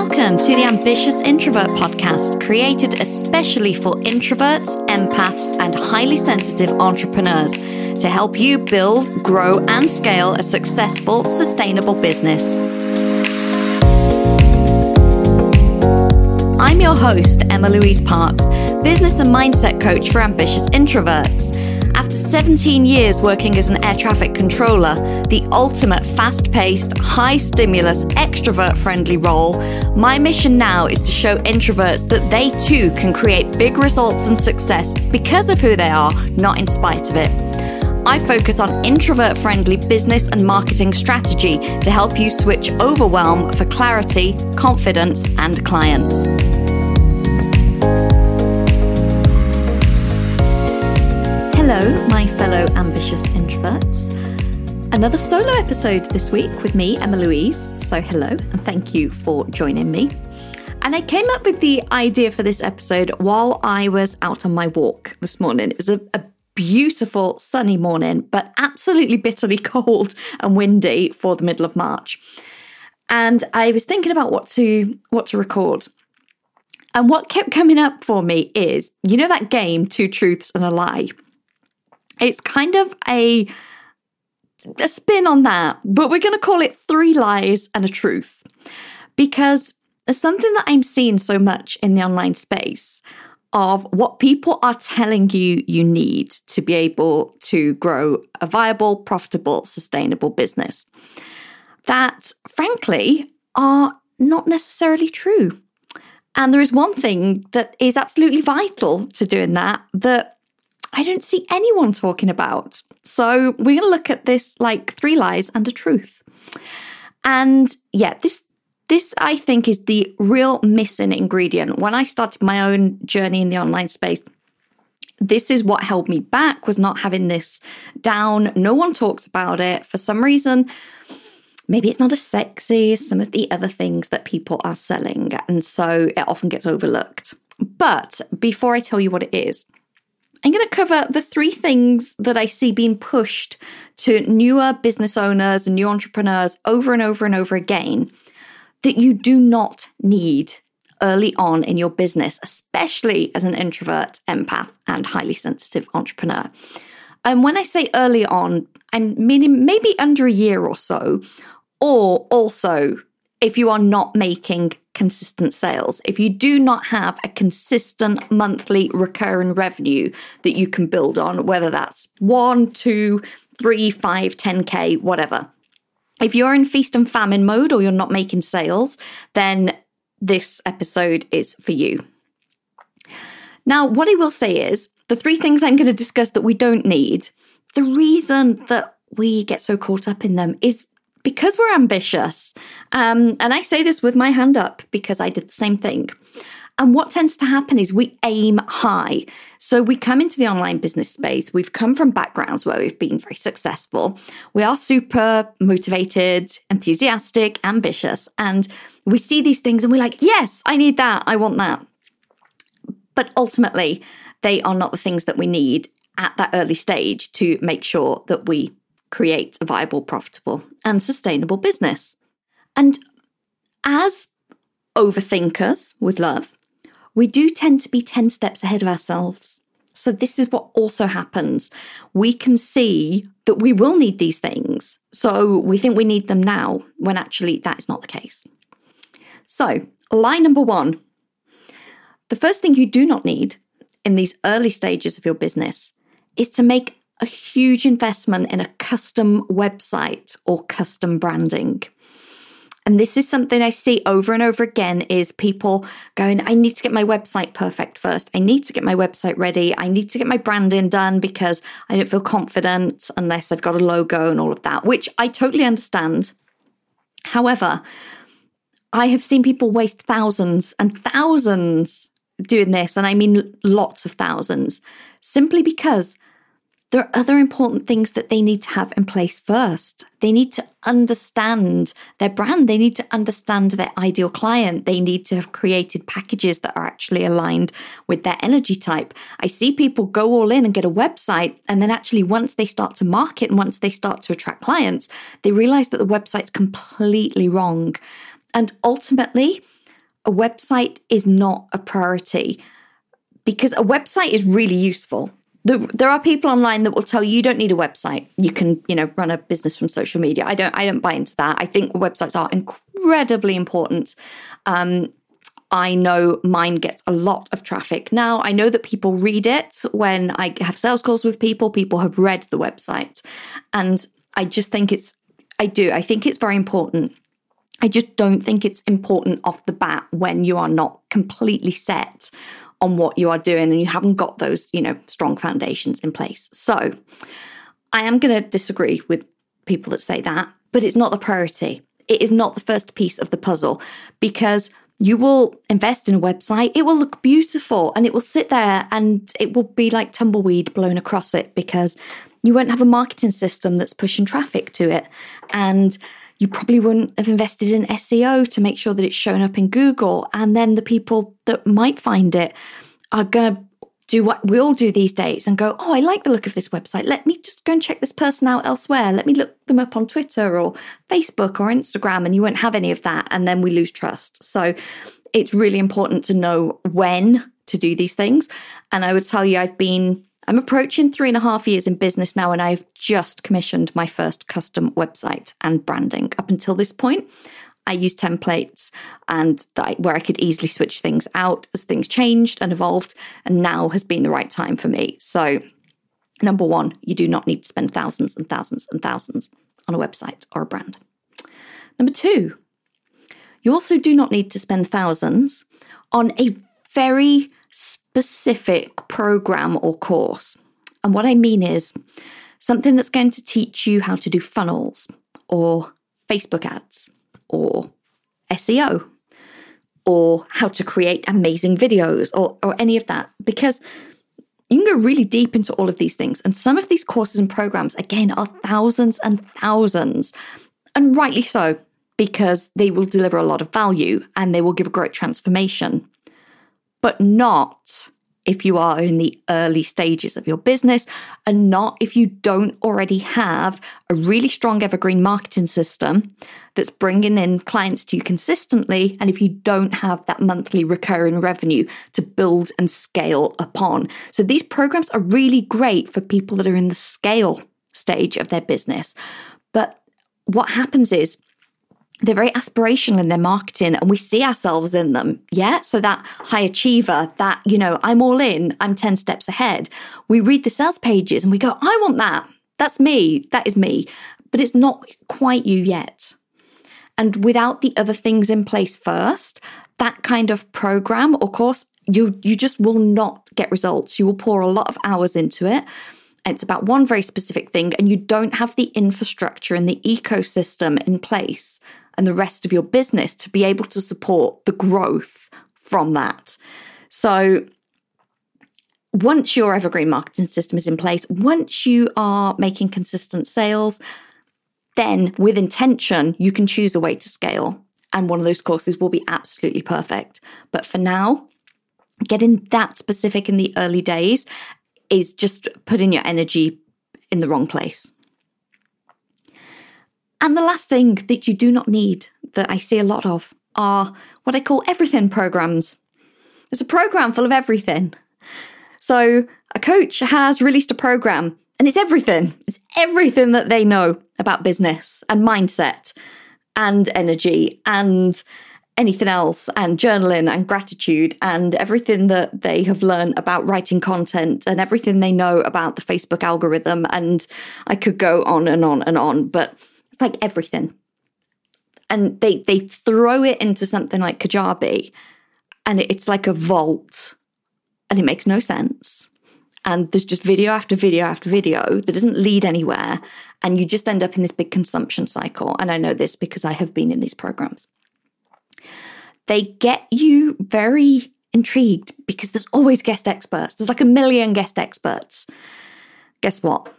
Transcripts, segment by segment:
Welcome to the Ambitious Introvert podcast, created especially for introverts, empaths, and highly sensitive entrepreneurs to help you build, grow, and scale a successful, sustainable business. I'm your host, Emma Louise Parkes, business and mindset coach for ambitious introverts. After 17 years working as an air traffic controller, the ultimate fast paced, high stimulus, extrovert friendly role, my mission now is to show introverts that they too can create big results and success because of who they are, not in spite of it. I focus on introvert friendly business and marketing strategy to help you switch overwhelm for clarity, confidence, and clients. Hello, my fellow ambitious introverts. Another solo episode this week with me, Emma Louise. So, hello, and thank you for joining me. And I came up with the idea for this episode while I was out on my walk this morning. It was a, a beautiful sunny morning, but absolutely bitterly cold and windy for the middle of March. And I was thinking about what to what to record. And what kept coming up for me is, you know that game, Two Truths and a Lie? It's kind of a a spin on that, but we're going to call it three lies and a truth because something that I'm seeing so much in the online space of what people are telling you you need to be able to grow a viable, profitable, sustainable business that, frankly, are not necessarily true. And there is one thing that is absolutely vital to doing that that I don't see anyone talking about. So we're going to look at this like three lies and a truth. And yeah, this this I think is the real missing ingredient. When I started my own journey in the online space, this is what held me back was not having this down. No one talks about it for some reason. Maybe it's not as sexy as some of the other things that people are selling. And so it often gets overlooked. But before I tell you what it is, I'm going to cover the three things that I see being pushed to newer business owners and new entrepreneurs over and over and over again that you do not need early on in your business, especially as an introvert, empath, and highly sensitive entrepreneur. And when I say early on, I'm meaning maybe under a year or so, or also if you are not making consistent sales, if you do not have a consistent monthly recurring revenue that you can build on, whether that's one, two, three, five, 10K, whatever. If you're in feast and famine mode or you're not making sales, then this episode is for you. Now, what I will say is the three things I'm going to discuss that we don't need, the reason that we get so caught up in them is because we're ambitious. Um, and I say this with my hand up because I did the same thing. And what tends to happen is we aim high. So we come into the online business space. We've come from backgrounds where we've been very successful. We are super motivated, enthusiastic, ambitious. And we see these things and we're like, yes, I need that. I want that. But ultimately, they are not the things that we need at that early stage to make sure that we create a viable, profitable, and sustainable business. And as overthinkers with love, we do tend to be 10 steps ahead of ourselves. So, this is what also happens. We can see that we will need these things. So, we think we need them now when actually that is not the case. So, lie number one the first thing you do not need in these early stages of your business is to make a huge investment in a custom website or custom branding. And this is something I see over and over again is people going, I need to get my website perfect first. I need to get my website ready. I need to get my branding done because I don't feel confident unless I've got a logo and all of that, which I totally understand. However, I have seen people waste thousands and thousands doing this, and I mean lots of thousands, simply because there are other important things that they need to have in place first. They need to understand their brand. They need to understand their ideal client. They need to have created packages that are actually aligned with their energy type. I see people go all in and get a website. And then actually, once they start to market and once they start to attract clients, they realize that the website's completely wrong. And ultimately, a website is not a priority because a website is really useful. There are people online that will tell you you don't need a website. You can, you know, run a business from social media. I don't. I don't buy into that. I think websites are incredibly important. Um, I know mine gets a lot of traffic. Now, I know that people read it when I have sales calls with people, people have read the website. And I just think it's, I do, I think it's very important. I just don't think it's important off the bat when you are not completely set on what you are doing and you haven't got those, you know, strong foundations in place. So I am going to disagree with people that say that, but it's not the priority. It is not the first piece of the puzzle because you will invest in a website, it will look beautiful and it will sit there and it will be like tumbleweed blown across it because you won't have a marketing system that's pushing traffic to it. And you probably wouldn't have invested in SEO to make sure that it's shown up in Google. And then the people that might find it are going to do what we all do these days and go, oh, I like the look of this website. Let me just go and check this person out elsewhere. Let me look them up on Twitter or Facebook or Instagram. And you won't have any of that. And then we lose trust. So it's really important to know when to do these things. And I would tell you, I've been, I'm approaching three and a half years in business now, and I've just commissioned my first custom website and branding. Up until this point, I used templates and that, where I could easily switch things out as things changed and evolved. And now has been the right time for me. So, number one, you do not need to spend thousands and thousands and thousands on a website or a brand. Number two, you also do not need to spend thousands on a very specific program or course. And what I mean is something that's going to teach you how to do funnels or Facebook ads or SEO or how to create amazing videos or, or any of that because you can go really deep into all of these things. And some of these courses and programs, again, are thousands and thousands, and rightly so, because they will deliver a lot of value and they will give a great transformation, but not if you are in the early stages of your business and not if you don't already have a really strong evergreen marketing system that's bringing in clients to you consistently. And if you don't have that monthly recurring revenue to build and scale upon. So these programs are really great for people that are in the scale stage of their business. But what happens is, they're very aspirational in their marketing and we see ourselves in them. Yeah. So that high achiever, that, you know, I'm all in, I'm 10 steps ahead. We read the sales pages and we go, I want that. That's me. That is me. But it's not quite you yet. And without the other things in place first, that kind of program or course, you, you just will not get results. You will pour a lot of hours into it. It's about one very specific thing, and you don't have the infrastructure and the ecosystem in place and the rest of your business to be able to support the growth from that. So, once your evergreen marketing system is in place, once you are making consistent sales, then with intention, you can choose a way to scale. And one of those courses will be absolutely perfect. But for now, getting that specific in the early days is just putting your energy in the wrong place. And the last thing that you do not need that I see a lot of are what I call everything programs. There's a program full of everything. So a coach has released a program and it's everything. It's everything that they know about business and mindset and energy and anything else and journaling and gratitude and everything that they have learned about writing content and everything they know about the Facebook algorithm. And I could go on and on and on, but it's like everything. And they they throw it into something like Kajabi, and it's like a vault, and it makes no sense. And there's just video after video after video that doesn't lead anywhere, and you just end up in this big consumption cycle. And I know this because I have been in these programs. They get you very intrigued because there's always guest experts. There's like a million guest experts. Guess what?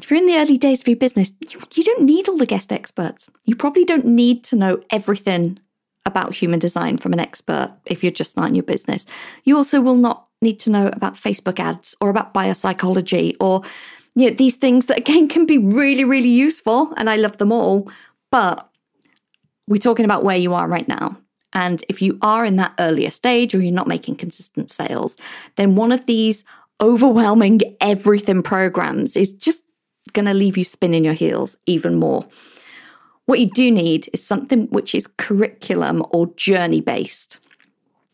If you're in the early days of your business, you, you don't need all the guest experts. You probably don't need to know everything about human design from an expert if you're just starting your business. You also will not need to know about Facebook ads or about biopsychology or you know, these things that again can be really, really useful. And I love them all. But we're talking about where you are right now. And if you are in that earlier stage or you're not making consistent sales, then one of these overwhelming everything programs is just going to leave you spinning your heels even more. What you do need is something which is curriculum or journey based.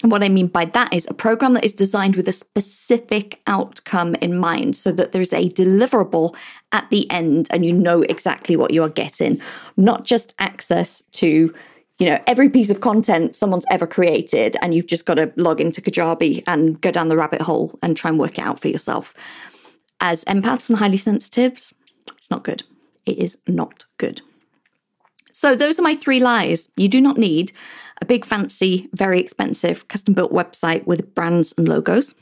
And what I mean by that is a program that is designed with a specific outcome in mind so that there's a deliverable at the end and you know exactly what you are getting, not just access to you know every piece of content someone's ever created and you've just got to log into kajabi and go down the rabbit hole and try and work it out for yourself as empaths and highly sensitives it's not good. It is not good. So those are my three lies. You do not need a big fancy very expensive custom built website with brands and logos.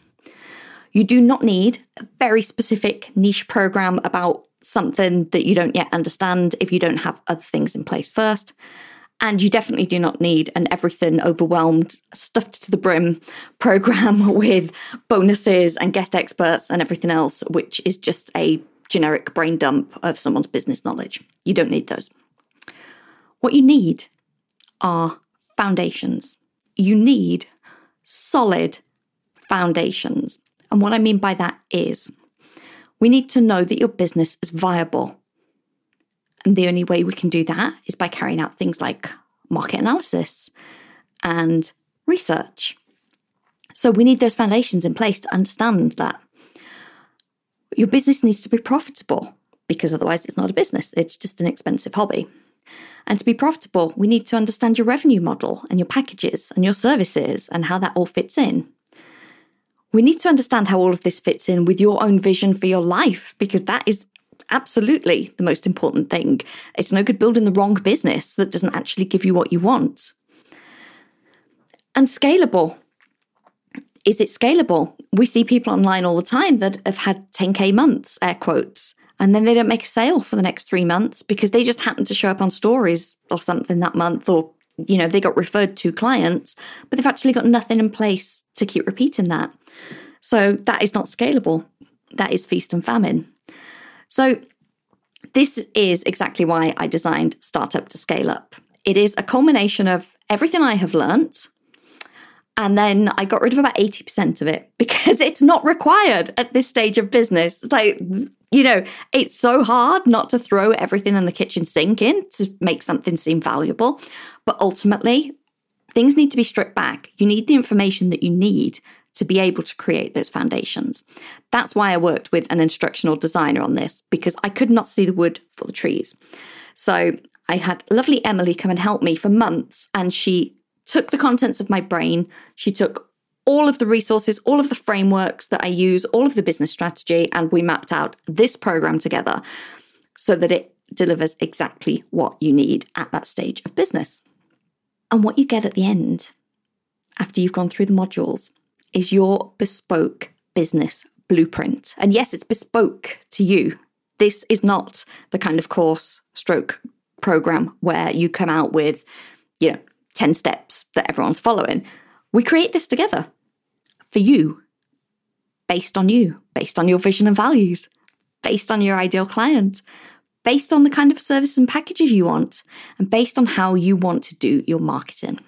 You do not need a very specific niche program about something that you don't yet understand if you don't have other things in place first. And you definitely do not need an everything overwhelmed, stuffed to the brim program with bonuses and guest experts and everything else, which is just a generic brain dump of someone's business knowledge. You don't need those. What you need are foundations. You need solid foundations. And what I mean by that is we need to know that your business is viable. And the only way we can do that is by carrying out things like market analysis and research. So we need those foundations in place to understand that your business needs to be profitable because otherwise it's not a business, it's just an expensive hobby. And to be profitable, we need to understand your revenue model and your packages and your services and how that all fits in. We need to understand how all of this fits in with your own vision for your life because that is absolutely the most important thing. It's no good building the wrong business that doesn't actually give you what you want. And scalable. Is it scalable? We see people online all the time that have had 10K months, air quotes, and then they don't make a sale for the next three months because they just happen to show up on stories or something that month, or, you know, they got referred to clients, but they've actually got nothing in place to keep repeating that. So that is not scalable. That is feast and famine. So, this is exactly why I designed Startup to Scale Up. It is a culmination of everything I have learnt. And then I got rid of about 80% of it because it's not required at this stage of business. Like, you know, it's so hard not to throw everything in the kitchen sink in to make something seem valuable. But ultimately, things need to be stripped back. You need the information that you need to be able to create those foundations. That's why I worked with an instructional designer on this because I could not see the wood for the trees. So I had lovely Emily come and help me for months, and she took the contents of my brain, she took all of the resources, all of the frameworks that I use, all of the business strategy, and we mapped out this program together so that it delivers exactly what you need at that stage of business. And what you get at the end, after you've gone through the modules, is your bespoke business blueprint. And yes, it's bespoke to you. This is not the kind of course stroke program where you come out with, you know, 10 steps that everyone's following. We create this together for you, based on you, based on your vision and values, based on your ideal client, based on the kind of services and packages you want, and based on how you want to do your marketing.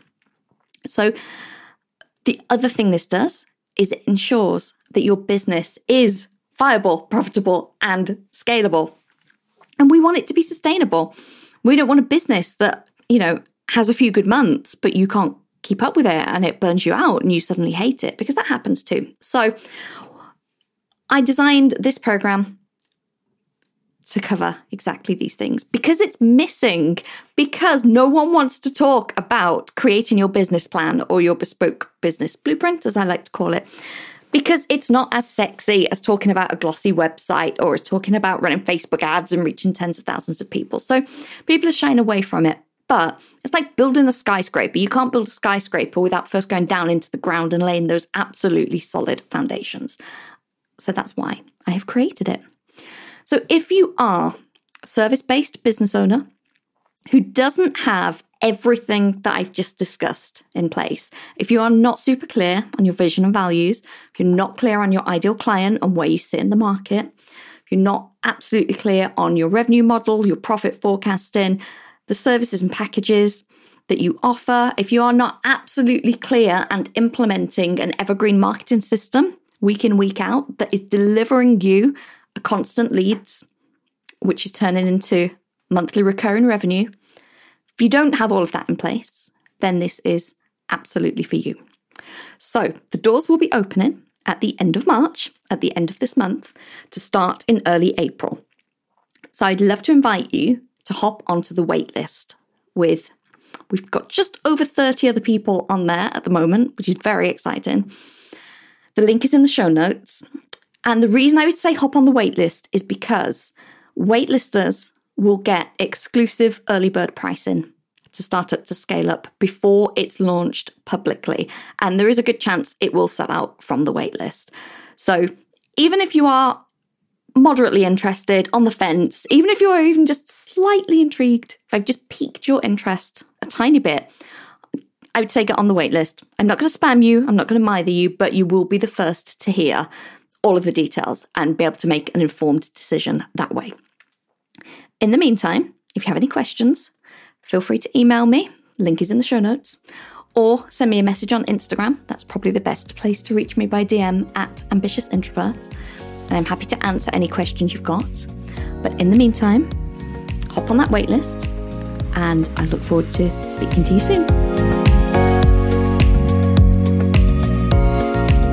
So, the other thing this does is it ensures that your business is viable, profitable, and scalable. And we want it to be sustainable. We don't want a business that, you know, has a few good months, but you can't keep up with it and it burns you out and you suddenly hate it because that happens too. So I designed this program to cover exactly these things because it's missing, because no one wants to talk about creating your business plan or your bespoke business blueprint, as I like to call it, because it's not as sexy as talking about a glossy website or talking about running Facebook ads and reaching tens of thousands of people. So people are shying away from it. But it's like building a skyscraper. You can't build a skyscraper without first going down into the ground and laying those absolutely solid foundations. So that's why I have created it. So if you are a service based business owner who doesn't have everything that I've just discussed in place, if you are not super clear on your vision and values, if you're not clear on your ideal client and where you sit in the market, if you're not absolutely clear on your revenue model, your profit forecasting, the services and packages, that you offer, if you are not absolutely clear and implementing an evergreen marketing system week in, week out that is delivering you a constant leads, which is turning into monthly recurring revenue, if you don't have all of that in place, then this is absolutely for you. So the doors will be opening at the end of March, at the end of this month, to start in early April. So I'd love to invite you to hop onto the waitlist with we've got just over 30 other people on there at the moment, which is very exciting. The link is in the show notes. And the reason I would say hop on the waitlist is because waitlisters will get exclusive early bird pricing to start up to scale up before it's launched publicly. And there is a good chance it will sell out from the waitlist. So even if you are moderately interested, on the fence, even if you're even just slightly intrigued, if I've just piqued your interest a tiny bit, I would say get on the waitlist. I'm not going to spam you, I'm not going to mither you, but you will be the first to hear all of the details and be able to make an informed decision that way. In the meantime, if you have any questions, feel free to email me. Link is in the show notes. Or send me a message on Instagram. That's probably the best place to reach me by DM at ambitious introvert and I'm happy to answer any questions you've got. But in the meantime, hop on that waitlist, and I look forward to speaking to you soon.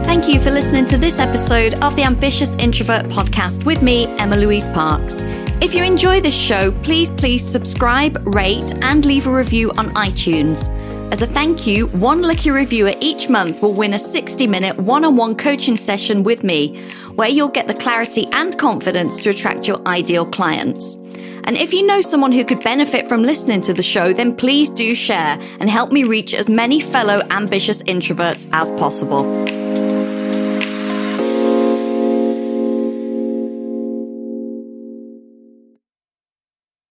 Thank you for listening to this episode of the Ambitious Introvert podcast with me, Emma Louise Parkes. If you enjoy this show, please, please subscribe, rate, and leave a review on iTunes. As a thank you, one lucky reviewer each month will win a 60 minute one on one coaching session with me, where you'll get the clarity and confidence to attract your ideal clients. And if you know someone who could benefit from listening to the show, then please do share and help me reach as many fellow ambitious introverts as possible.